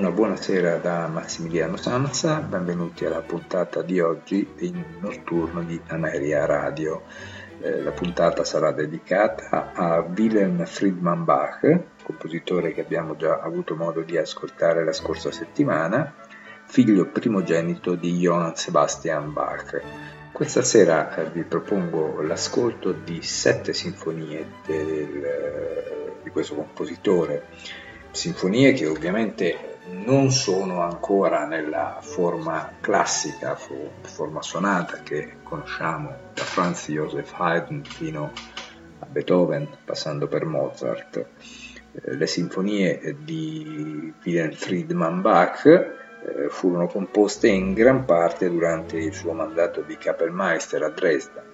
Una buonasera da Massimiliano Sanza, benvenuti alla puntata di oggi in notturno di Ameria Radio. Eh, la puntata sarà dedicata a Wilhelm Friedman Bach, compositore che abbiamo già avuto modo di ascoltare la scorsa settimana, figlio primogenito di Johann Sebastian Bach. Questa sera eh, vi propongo l'ascolto di sette sinfonie del, eh, di questo compositore, sinfonie che ovviamente non sono ancora nella forma classica, forma sonata che conosciamo da Franz Joseph Haydn fino a Beethoven, passando per Mozart. Eh, le sinfonie di Wilhelm Friedman Bach eh, furono composte in gran parte durante il suo mandato di Kapellmeister a Dresda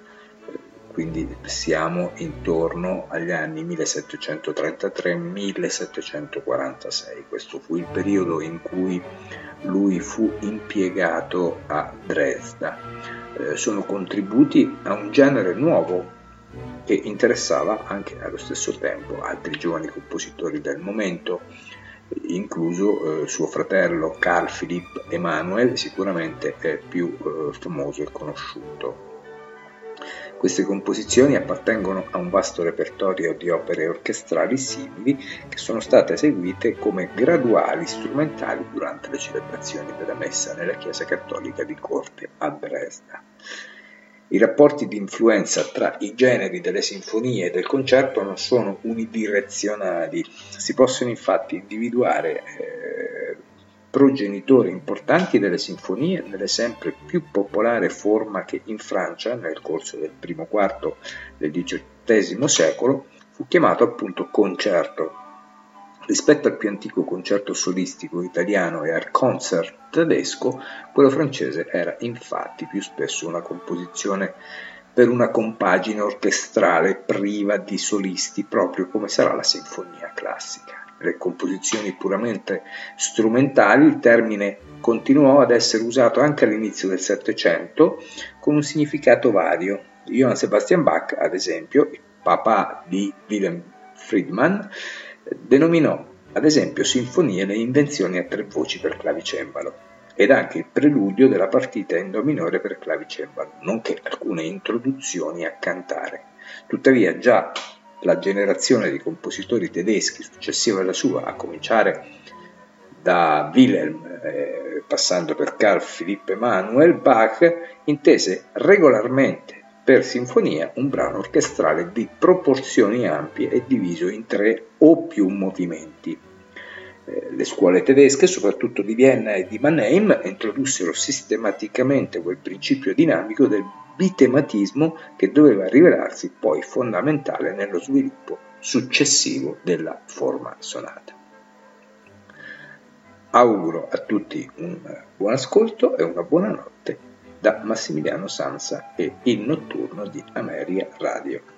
quindi siamo intorno agli anni 1733-1746. Questo fu il periodo in cui lui fu impiegato a Dresda. Eh, sono contributi a un genere nuovo che interessava anche allo stesso tempo altri giovani compositori del momento, incluso eh, suo fratello Carl Philipp Emanuel, sicuramente più eh, famoso e conosciuto. Queste composizioni appartengono a un vasto repertorio di opere orchestrali simili che sono state eseguite come graduali strumentali durante le celebrazioni della messa nella Chiesa Cattolica di Corte a Dresda. I rapporti di influenza tra i generi delle sinfonie e del concerto non sono unidirezionali, si possono infatti individuare eh, progenitori importanti delle sinfonie nelle sempre più popolare forma che in Francia, nel corso del primo quarto del XVIII secolo, fu chiamato appunto concerto. Rispetto al più antico concerto solistico italiano e al concert tedesco, quello francese era infatti più spesso una composizione per una compagine orchestrale priva di solisti, proprio come sarà la sinfonia classica le composizioni puramente strumentali, il termine continuò ad essere usato anche all'inizio del Settecento con un significato vario. Johann Sebastian Bach, ad esempio, il papà di Wilhelm Friedman, denominò ad esempio sinfonie le invenzioni a tre voci per clavicembalo ed anche il preludio della partita in do minore per clavicembalo, nonché alcune introduzioni a cantare. Tuttavia già la generazione di compositori tedeschi successiva alla sua, a cominciare da Wilhelm, eh, passando per Carl Philipp Emanuel, Bach intese regolarmente per sinfonia un brano orchestrale di proporzioni ampie e diviso in tre o più movimenti. Eh, le scuole tedesche, soprattutto di Vienna e di Mannheim, introdussero sistematicamente quel principio dinamico del bitematismo che doveva rivelarsi poi fondamentale nello sviluppo successivo della forma sonata. Auguro a tutti un buon ascolto e una buona notte da Massimiliano Sansa e il notturno di Ameria Radio.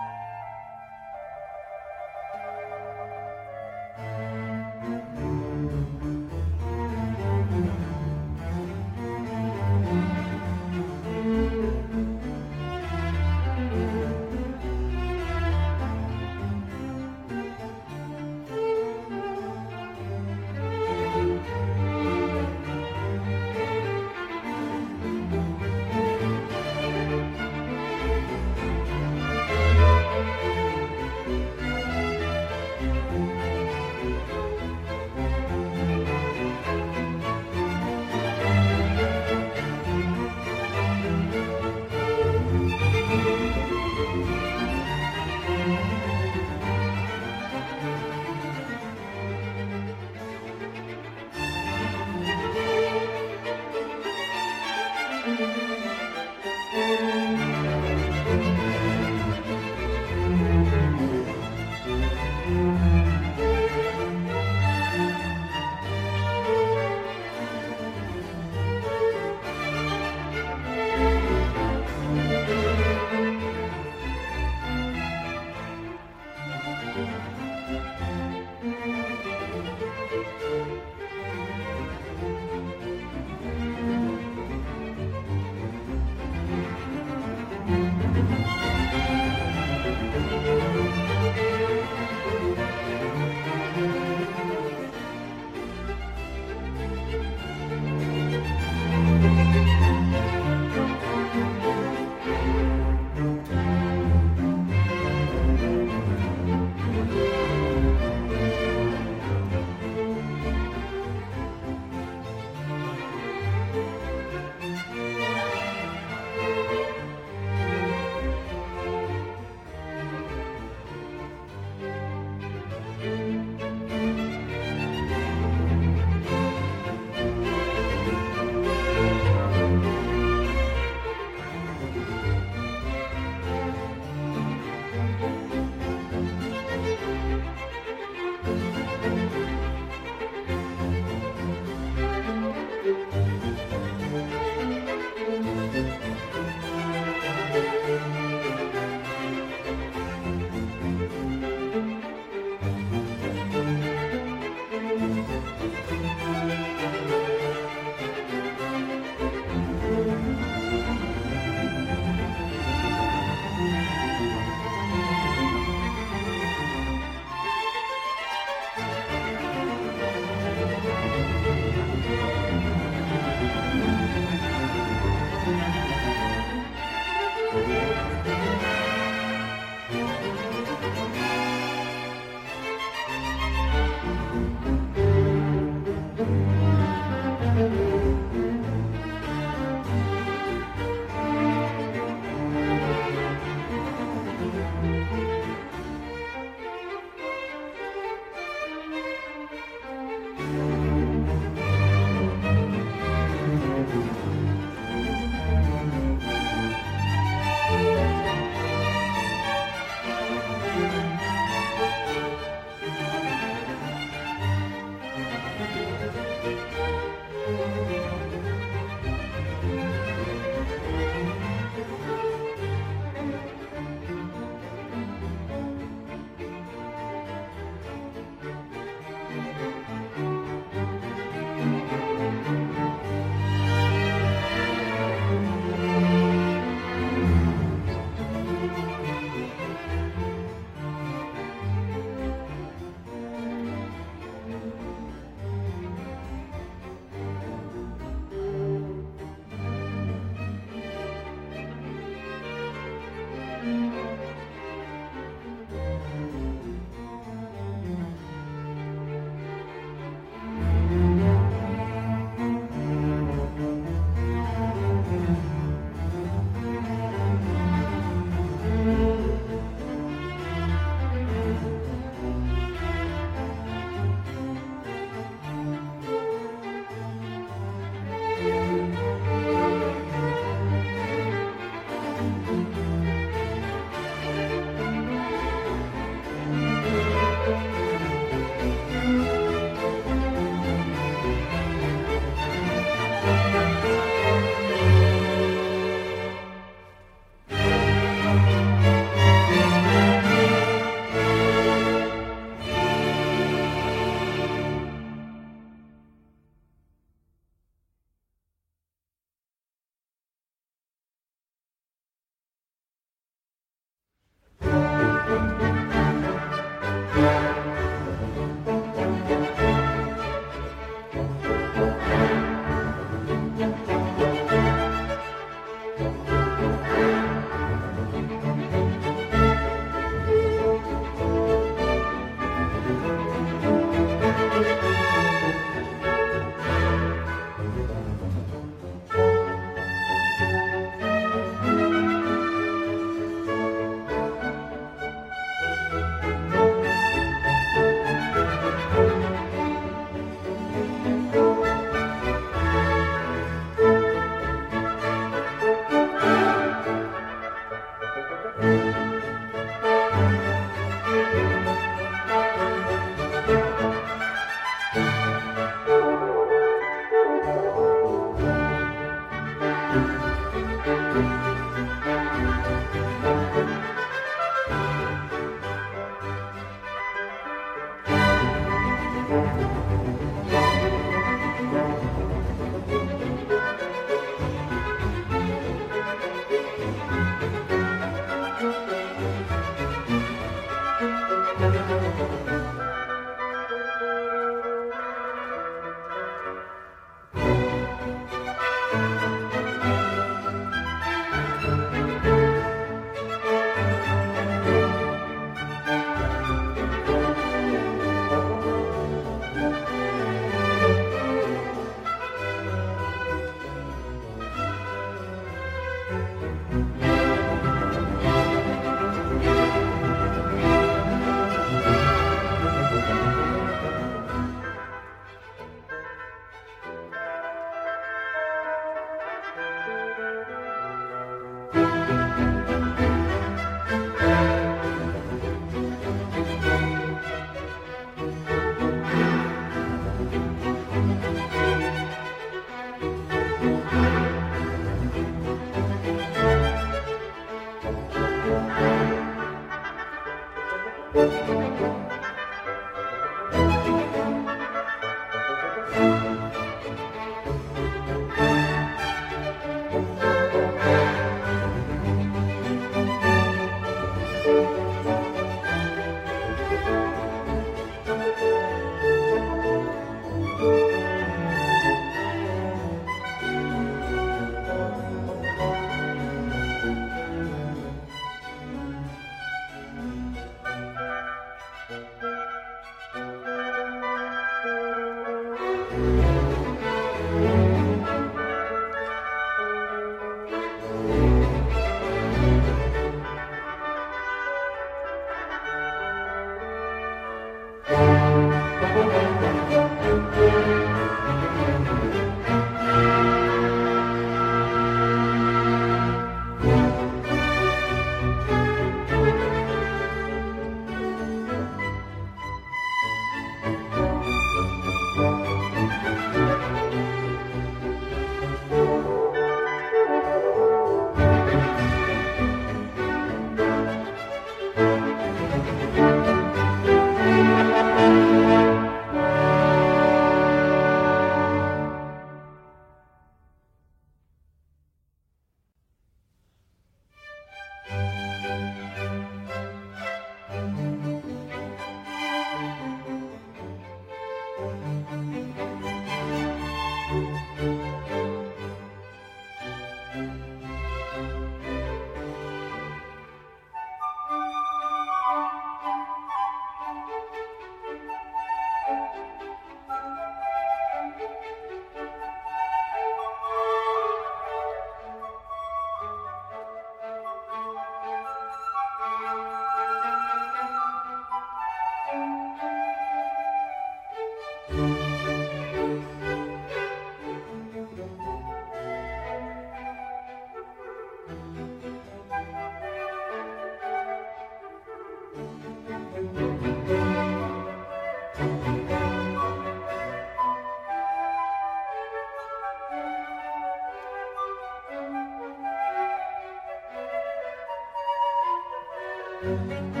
Música